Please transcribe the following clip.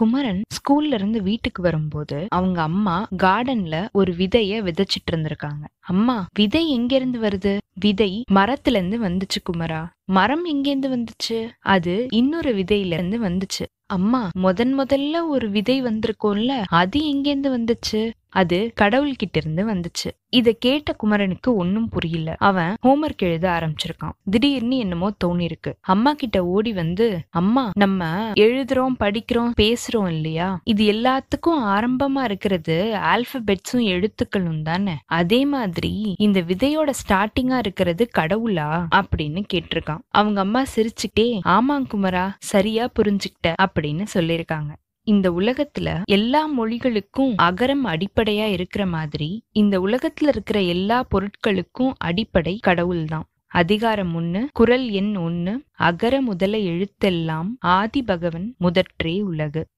குமரன் ஸ்கூல்ல இருந்து வீட்டுக்கு வரும்போது அவங்க அம்மா கார்டன்ல ஒரு விதைய விதைச்சிட்டு இருந்திருக்காங்க. அம்மா விதை எங்க இருந்து வருது? விதை மரத்துல இருந்து வந்துச்சு குமரா. மரம் எங்கேருந்து வந்துச்சு? அது இன்னொரு விதையில இருந்து வந்துச்சு. அம்மா முதன் முதல்ல ஒரு விதை வந்திருக்கோம்ல அது எங்கேருந்து வந்துச்சு? அது கடவுள்கிட்ட இருந்து வந்துச்சு. இத கேட்ட குமரனுக்கு ஒன்னும் புரியல. அவன் ஹோம்ஒர்க் எழுத ஆரம்பிச்சிருக்கான். திடீர்னு என்னமோ தோணி இருக்கு அம்மா கிட்ட ஓடி வந்து அம்மா நம்ம எழுதுறோம் படிக்கிறோம் பேசுறோம் இல்லையா? இது எல்லாத்துக்கும் ஆரம்பமா இருக்கிறது ஆல்பபெட்ஸும் எழுத்துக்களும் தானே. அதே மாதிரி இந்த விதையோட ஸ்டார்டிங்கா இருக்கிறது கடவுளா? அப்படின்னு கேட்டிருக்கான். அவங்க அம்மா சிரிச்சுட்டே ஆமாங் குமரா சரியா புரிஞ்சுக்கிட்ட அப்படின்னு சொல்லியிருக்காங்க. இந்த உலகத்துல எல்லா மொழிகளுக்கும் அகரம் அடிப்படையா இருக்கிற மாதிரி இந்த உலகத்துல இருக்கிற எல்லா பொருட்களுக்கும் அடிப்படை கடவுள்தான். அதிகாரம் ஒண்ணு குரல் எண் ஒண்ணு அகர முதல எழுத்தெல்லாம் ஆதி பகவன் முதற்றே உலகு.